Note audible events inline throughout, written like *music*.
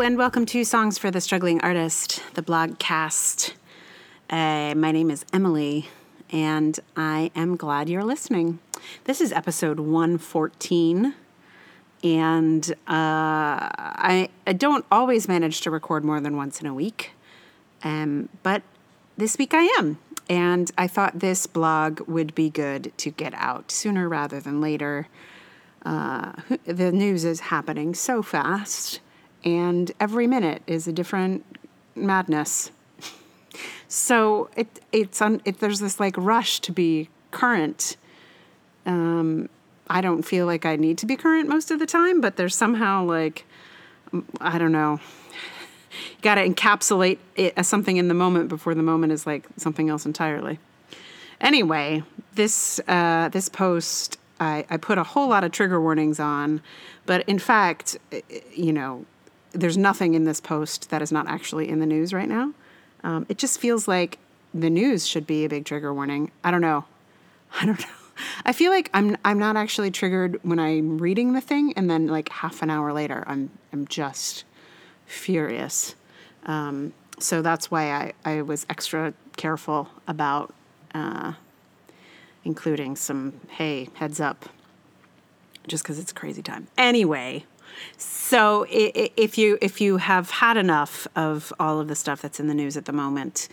and welcome to Songs for the Struggling Artist, the blogcast. Uh, my name is Emily, and I am glad you're listening. This is episode 114, and uh, I, I don't always manage to record more than once in a week, um, but this week I am. And I thought this blog would be good to get out sooner rather than later. Uh, the news is happening so fast and every minute is a different madness. so it it's un, it, there's this like rush to be current. Um, I don't feel like I need to be current most of the time, but there's somehow like I don't know. You got to encapsulate it as something in the moment before the moment is like something else entirely. Anyway, this uh, this post I, I put a whole lot of trigger warnings on, but in fact, you know, there's nothing in this post that is not actually in the news right now. Um, it just feels like the news should be a big trigger warning. I don't know. *laughs* I don't know. I feel like I'm I'm not actually triggered when I'm reading the thing, and then like half an hour later, I'm I'm just furious. Um, so that's why I, I was extra careful about uh, including some hey heads up, just because it's crazy time. Anyway, so if you if you have had enough of all of the stuff that's in the news at the moment,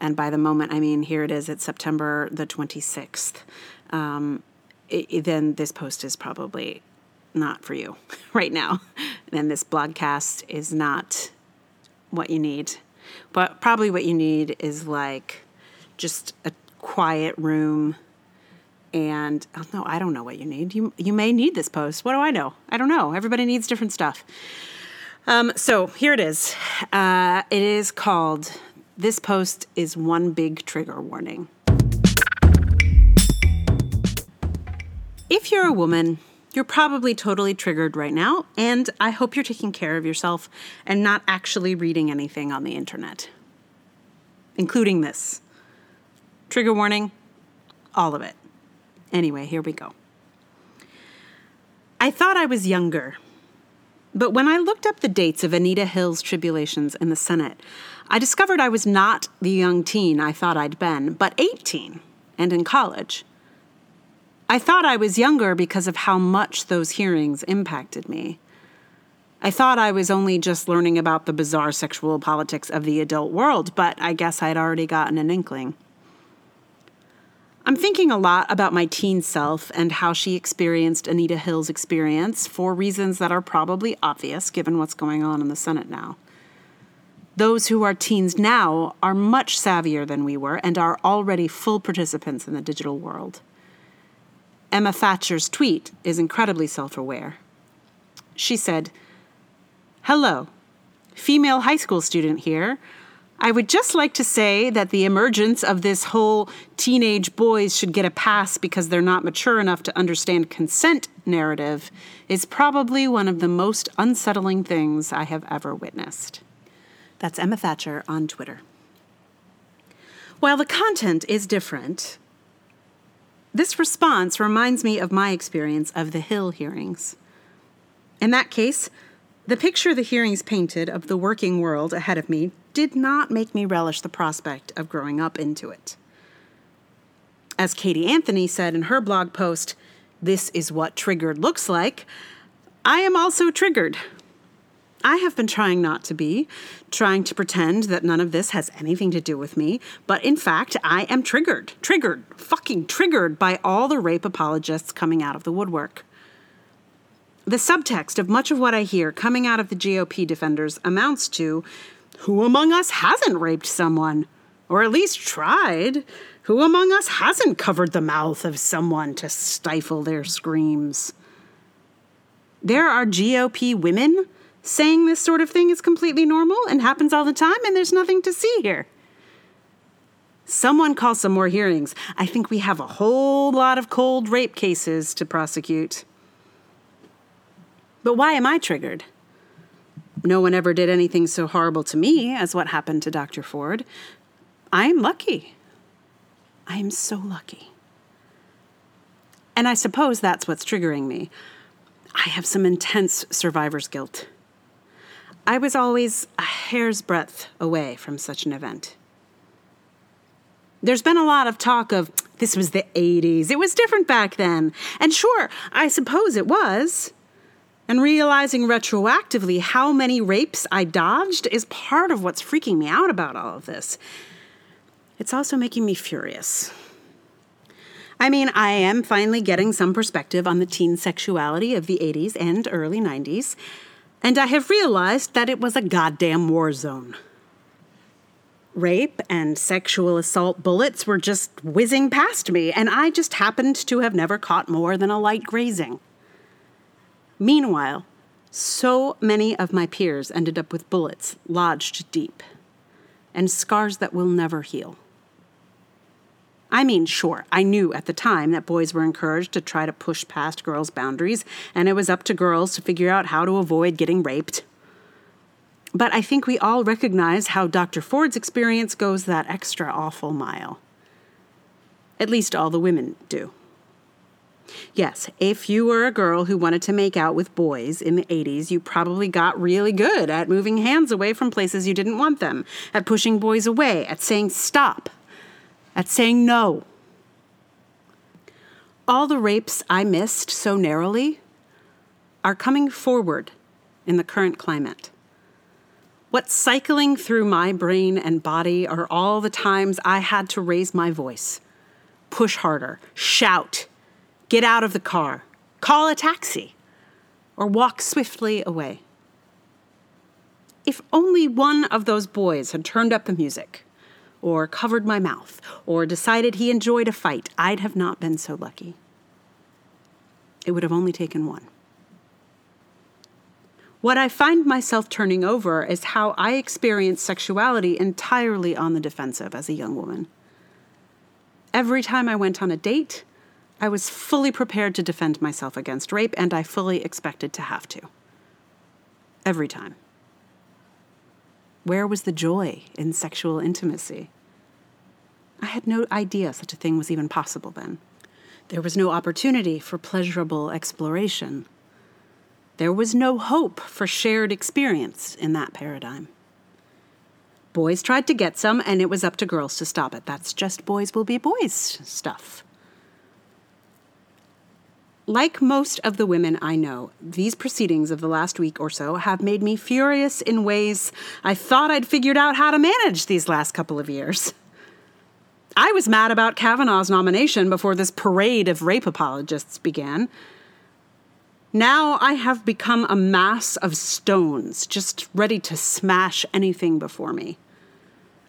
and by the moment I mean here it is, it's September the twenty sixth. Um, then this post is probably not for you *laughs* right now. And this blogcast is not what you need. But probably what you need is like just a quiet room and oh, no, I don't know what you need. You you may need this post. What do I know? I don't know. Everybody needs different stuff. Um, so here it is. Uh, it is called. This post is one big trigger warning. If you're a woman, you're probably totally triggered right now, and I hope you're taking care of yourself and not actually reading anything on the internet, including this. Trigger warning, all of it. Anyway, here we go. I thought I was younger. But when I looked up the dates of Anita Hill's tribulations in the Senate, I discovered I was not the young teen I thought I'd been, but 18 and in college. I thought I was younger because of how much those hearings impacted me. I thought I was only just learning about the bizarre sexual politics of the adult world, but I guess I'd already gotten an inkling. I'm thinking a lot about my teen self and how she experienced Anita Hill's experience for reasons that are probably obvious given what's going on in the Senate now. Those who are teens now are much savvier than we were and are already full participants in the digital world. Emma Thatcher's tweet is incredibly self aware. She said, Hello, female high school student here. I would just like to say that the emergence of this whole teenage boys should get a pass because they're not mature enough to understand consent narrative is probably one of the most unsettling things I have ever witnessed. That's Emma Thatcher on Twitter. While the content is different, this response reminds me of my experience of the Hill hearings. In that case, the picture the hearings painted of the working world ahead of me did not make me relish the prospect of growing up into it. As Katie Anthony said in her blog post, This is what triggered looks like, I am also triggered. I have been trying not to be, trying to pretend that none of this has anything to do with me, but in fact, I am triggered, triggered, fucking triggered by all the rape apologists coming out of the woodwork. The subtext of much of what I hear coming out of the GOP defenders amounts to who among us hasn't raped someone? Or at least tried? Who among us hasn't covered the mouth of someone to stifle their screams? There are GOP women saying this sort of thing is completely normal and happens all the time, and there's nothing to see here. Someone call some more hearings. I think we have a whole lot of cold rape cases to prosecute. But why am I triggered? No one ever did anything so horrible to me as what happened to Dr. Ford. I am lucky. I am so lucky. And I suppose that's what's triggering me. I have some intense survivor's guilt. I was always a hair's breadth away from such an event. There's been a lot of talk of this was the 80s, it was different back then. And sure, I suppose it was. And realizing retroactively how many rapes I dodged is part of what's freaking me out about all of this. It's also making me furious. I mean, I am finally getting some perspective on the teen sexuality of the 80s and early 90s, and I have realized that it was a goddamn war zone. Rape and sexual assault bullets were just whizzing past me, and I just happened to have never caught more than a light grazing. Meanwhile, so many of my peers ended up with bullets lodged deep and scars that will never heal. I mean, sure, I knew at the time that boys were encouraged to try to push past girls' boundaries, and it was up to girls to figure out how to avoid getting raped. But I think we all recognize how Dr. Ford's experience goes that extra awful mile. At least all the women do. Yes, if you were a girl who wanted to make out with boys in the 80s, you probably got really good at moving hands away from places you didn't want them, at pushing boys away, at saying stop, at saying no. All the rapes I missed so narrowly are coming forward in the current climate. What's cycling through my brain and body are all the times I had to raise my voice, push harder, shout, get out of the car, call a taxi, or walk swiftly away. If only one of those boys had turned up the music, or covered my mouth, or decided he enjoyed a fight, I'd have not been so lucky. It would have only taken one. What I find myself turning over is how I experienced sexuality entirely on the defensive as a young woman. Every time I went on a date, I was fully prepared to defend myself against rape, and I fully expected to have to. Every time. Where was the joy in sexual intimacy? I had no idea such a thing was even possible then. There was no opportunity for pleasurable exploration. There was no hope for shared experience in that paradigm. Boys tried to get some, and it was up to girls to stop it. That's just boys will be boys stuff. Like most of the women I know, these proceedings of the last week or so have made me furious in ways I thought I'd figured out how to manage these last couple of years. I was mad about Kavanaugh's nomination before this parade of rape apologists began. Now I have become a mass of stones, just ready to smash anything before me.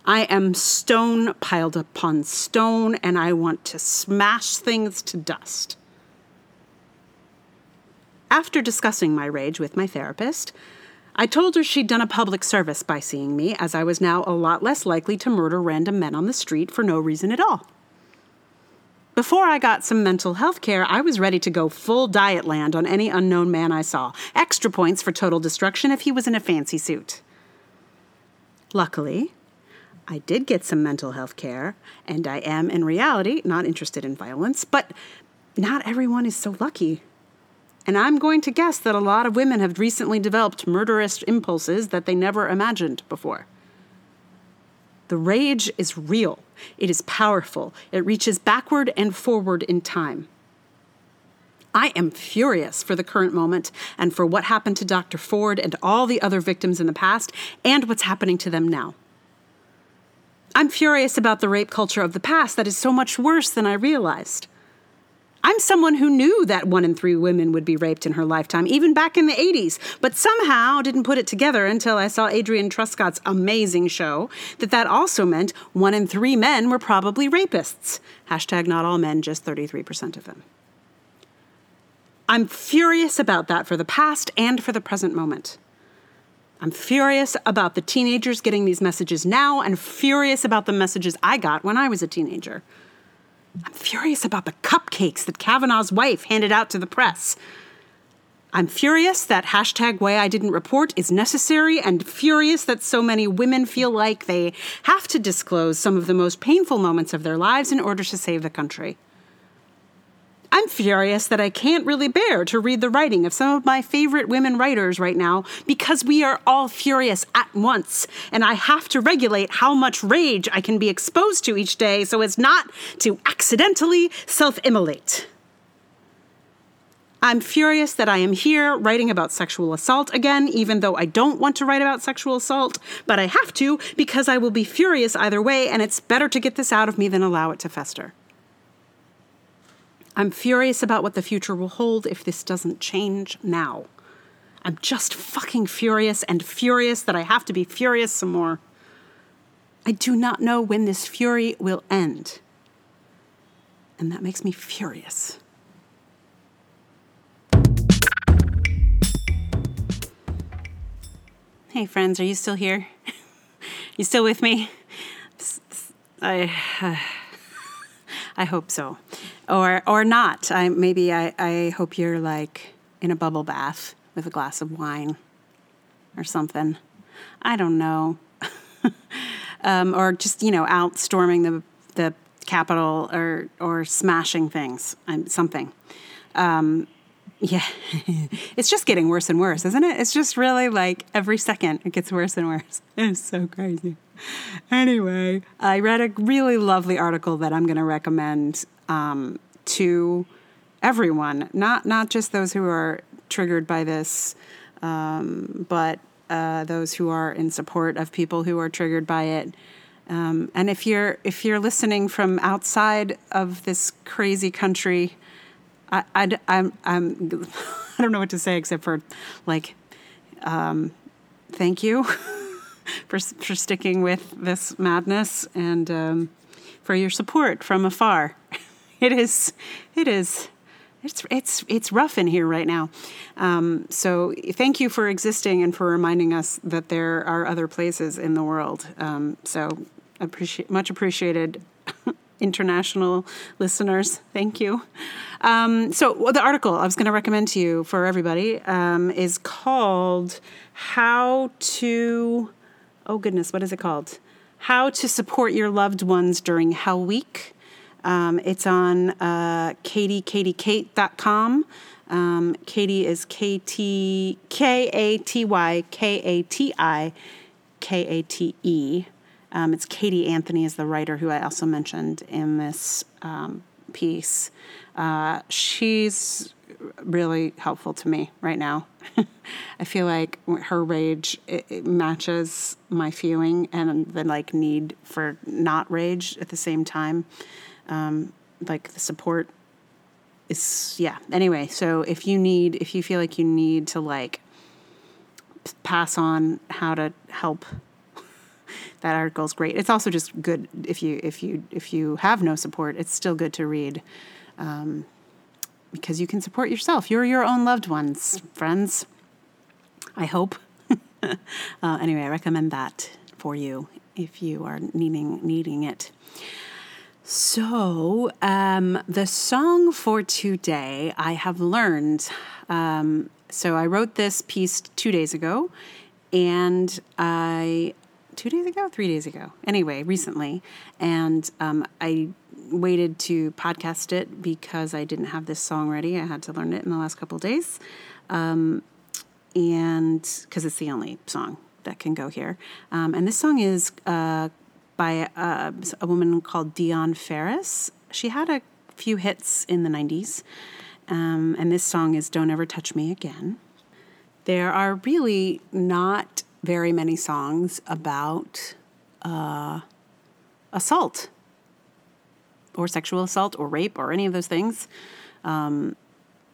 I am stone piled upon stone, and I want to smash things to dust. After discussing my rage with my therapist, I told her she'd done a public service by seeing me, as I was now a lot less likely to murder random men on the street for no reason at all. Before I got some mental health care, I was ready to go full Dietland on any unknown man I saw. Extra points for total destruction if he was in a fancy suit. Luckily, I did get some mental health care, and I am, in reality, not interested in violence, but not everyone is so lucky. And I'm going to guess that a lot of women have recently developed murderous impulses that they never imagined before. The rage is real, it is powerful, it reaches backward and forward in time. I am furious for the current moment and for what happened to Dr. Ford and all the other victims in the past and what's happening to them now. I'm furious about the rape culture of the past that is so much worse than I realized. I'm someone who knew that one in three women would be raped in her lifetime, even back in the 80s, but somehow didn't put it together until I saw Adrienne Truscott's amazing show that that also meant one in three men were probably rapists. Hashtag not all men, just 33% of them. I'm furious about that for the past and for the present moment. I'm furious about the teenagers getting these messages now and furious about the messages I got when I was a teenager. I'm furious about the cupcakes that Kavanaugh's wife handed out to the press. I'm furious that hashtag why I didn't report is necessary and furious that so many women feel like they have to disclose some of the most painful moments of their lives in order to save the country. I'm furious that I can't really bear to read the writing of some of my favorite women writers right now because we are all furious at once, and I have to regulate how much rage I can be exposed to each day so as not to accidentally self immolate. I'm furious that I am here writing about sexual assault again, even though I don't want to write about sexual assault, but I have to because I will be furious either way, and it's better to get this out of me than allow it to fester. I'm furious about what the future will hold if this doesn't change now. I'm just fucking furious and furious that I have to be furious some more. I do not know when this fury will end. And that makes me furious. Hey, friends, are you still here? *laughs* you still with me? I, uh, I hope so, or or not. I maybe I, I hope you're like in a bubble bath with a glass of wine, or something. I don't know, *laughs* um, or just you know out storming the the Capitol or or smashing things. Something. Um, yeah, *laughs* it's just getting worse and worse, isn't it? It's just really like every second it gets worse and worse. *laughs* It's so crazy. Anyway, I read a really lovely article that I'm going to recommend um, to everyone, not not just those who are triggered by this, um, but uh, those who are in support of people who are triggered by it. Um, and if you're if you're listening from outside of this crazy country I, I, I'm, I'm, *laughs* I don't know what to say except for like, um, thank you *laughs* for, for sticking with this madness and um, for your support from afar. *laughs* It is, it is, it's, it's, it's rough in here right now. Um, so thank you for existing and for reminding us that there are other places in the world. Um, so appreciate, much appreciated international listeners. Thank you. Um, so, well, the article I was going to recommend to you for everybody um, is called How to, oh goodness, what is it called? How to Support Your Loved Ones During Hell Week. Um, it's on uh, katykatikate.com. Um, Katie is K T K A T Y K A T I K A T E. Um, it's Katie Anthony is the writer who I also mentioned in this um, piece. Uh, she's really helpful to me right now. *laughs* I feel like her rage it, it matches my feeling and the like need for not rage at the same time. Um, like the support is yeah. Anyway, so if you need, if you feel like you need to like pass on how to help that article is great. It's also just good if you if you if you have no support. It's still good to read um, because you can support yourself. You're your own loved ones, friends. I hope. *laughs* uh, anyway, I recommend that for you if you are needing needing it. So, um, the song for today, I have learned. Um, so, I wrote this piece two days ago, and I two days ago, three days ago. Anyway, recently, and um, I waited to podcast it because I didn't have this song ready. I had to learn it in the last couple days, um, and because it's the only song that can go here. Um, and this song is uh, by uh, a woman called Dionne Farris. She had a few hits in the '90s, um, and this song is "Don't Ever Touch Me Again." There are really not very many songs about uh, assault or sexual assault or rape or any of those things, um,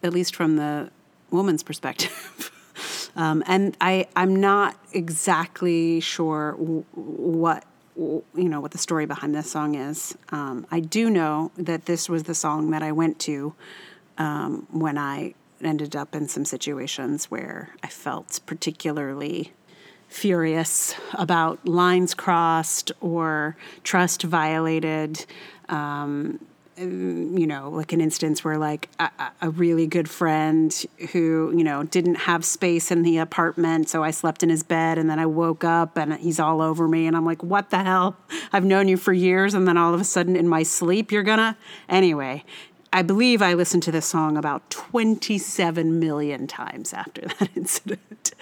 at least from the woman's perspective. *laughs* um, and I, I'm not exactly sure w- what you know what the story behind this song is. Um, I do know that this was the song that I went to um, when I ended up in some situations where I felt particularly furious about lines crossed or trust violated. Um, you know, like an instance where like a, a, really good friend who, you know, didn't have space in the apartment. So I slept in his bed and then I woke up and he's all over me. And I'm like, what the hell? I've known you for years. And then all of a sudden in my sleep, you're gonna. Anyway, I believe I listened to this song about 27 million times after *laughs* that incident.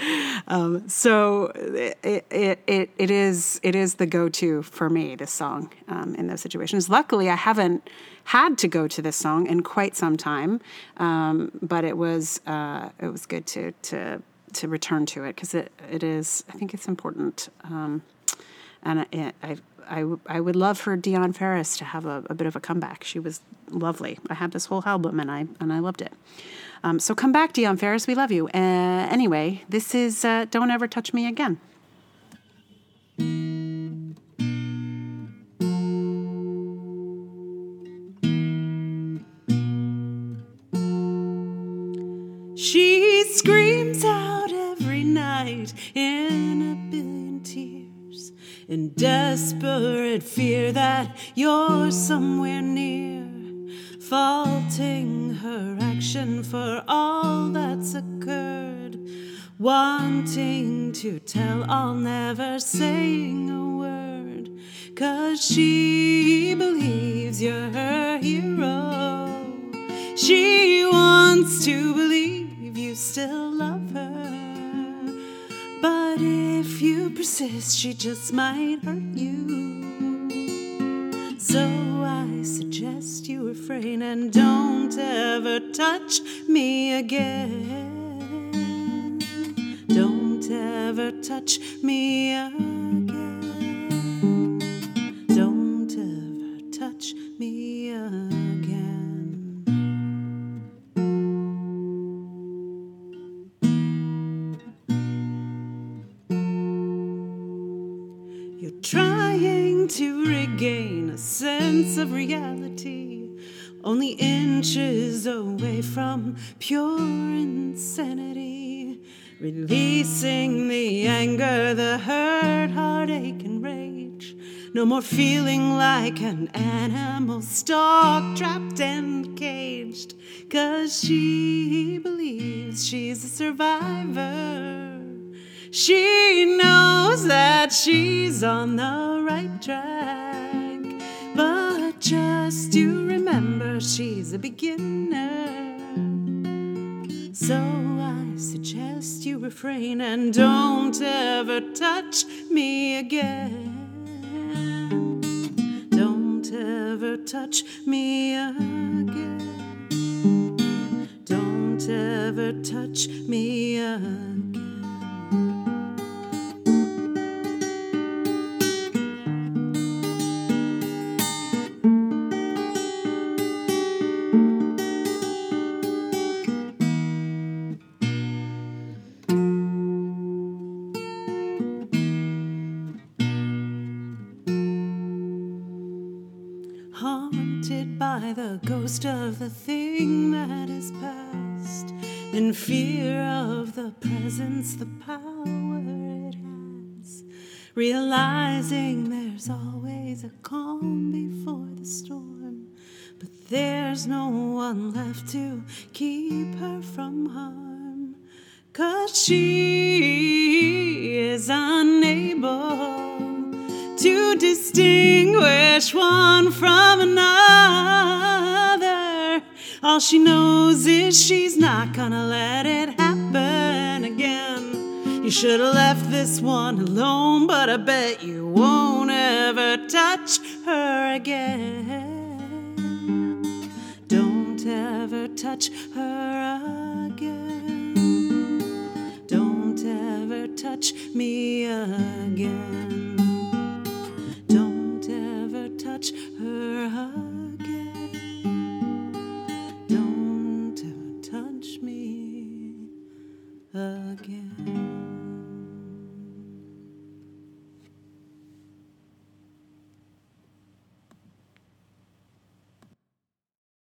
Um, so it, it, it, it is it is the go-to for me, this song, um, in those situations. Luckily, I haven't had to go to this song in quite some time, um, but it was uh, it was good to to to return to it because it, it is I think it's important. Um, and I, I, I, I would love for Dionne Farris to have a, a, bit of a comeback. She was lovely. I had this whole album and I and I loved it. Um, so come back, Dionne Farris. We love you. Uh, anyway, this is uh, "Don't Ever Touch Me Again." She screams out every night in a billion tears, in desperate fear that you're somewhere near, faulting her action for all that's occurred, wanting to tell all, never saying a word, cause she believes you're her hero. She wants to believe you still love her. But if you persist, she just might hurt you. So I suggest you refrain and don't ever touch me again. Don't ever touch me again. Pure insanity. Releasing the anger, the hurt, heartache, and rage. No more feeling like an animal stalked, trapped, and caged. Cause she believes she's a survivor. She knows that she's on the right track, but just to remember she's a beginner. So I suggest you refrain and don't ever touch me again. Don't ever touch me again. Don't ever touch me in fear of the presence, the power it has, realizing there's always a calm before the storm, but there's no one left to keep her from harm, cause she is unable to distinguish one from another. All she knows is she's not gonna let it happen again. You should have left this one alone, but I bet you won't ever touch her again. Don't ever touch her again. Don't ever touch me again. Don't ever touch her again. again.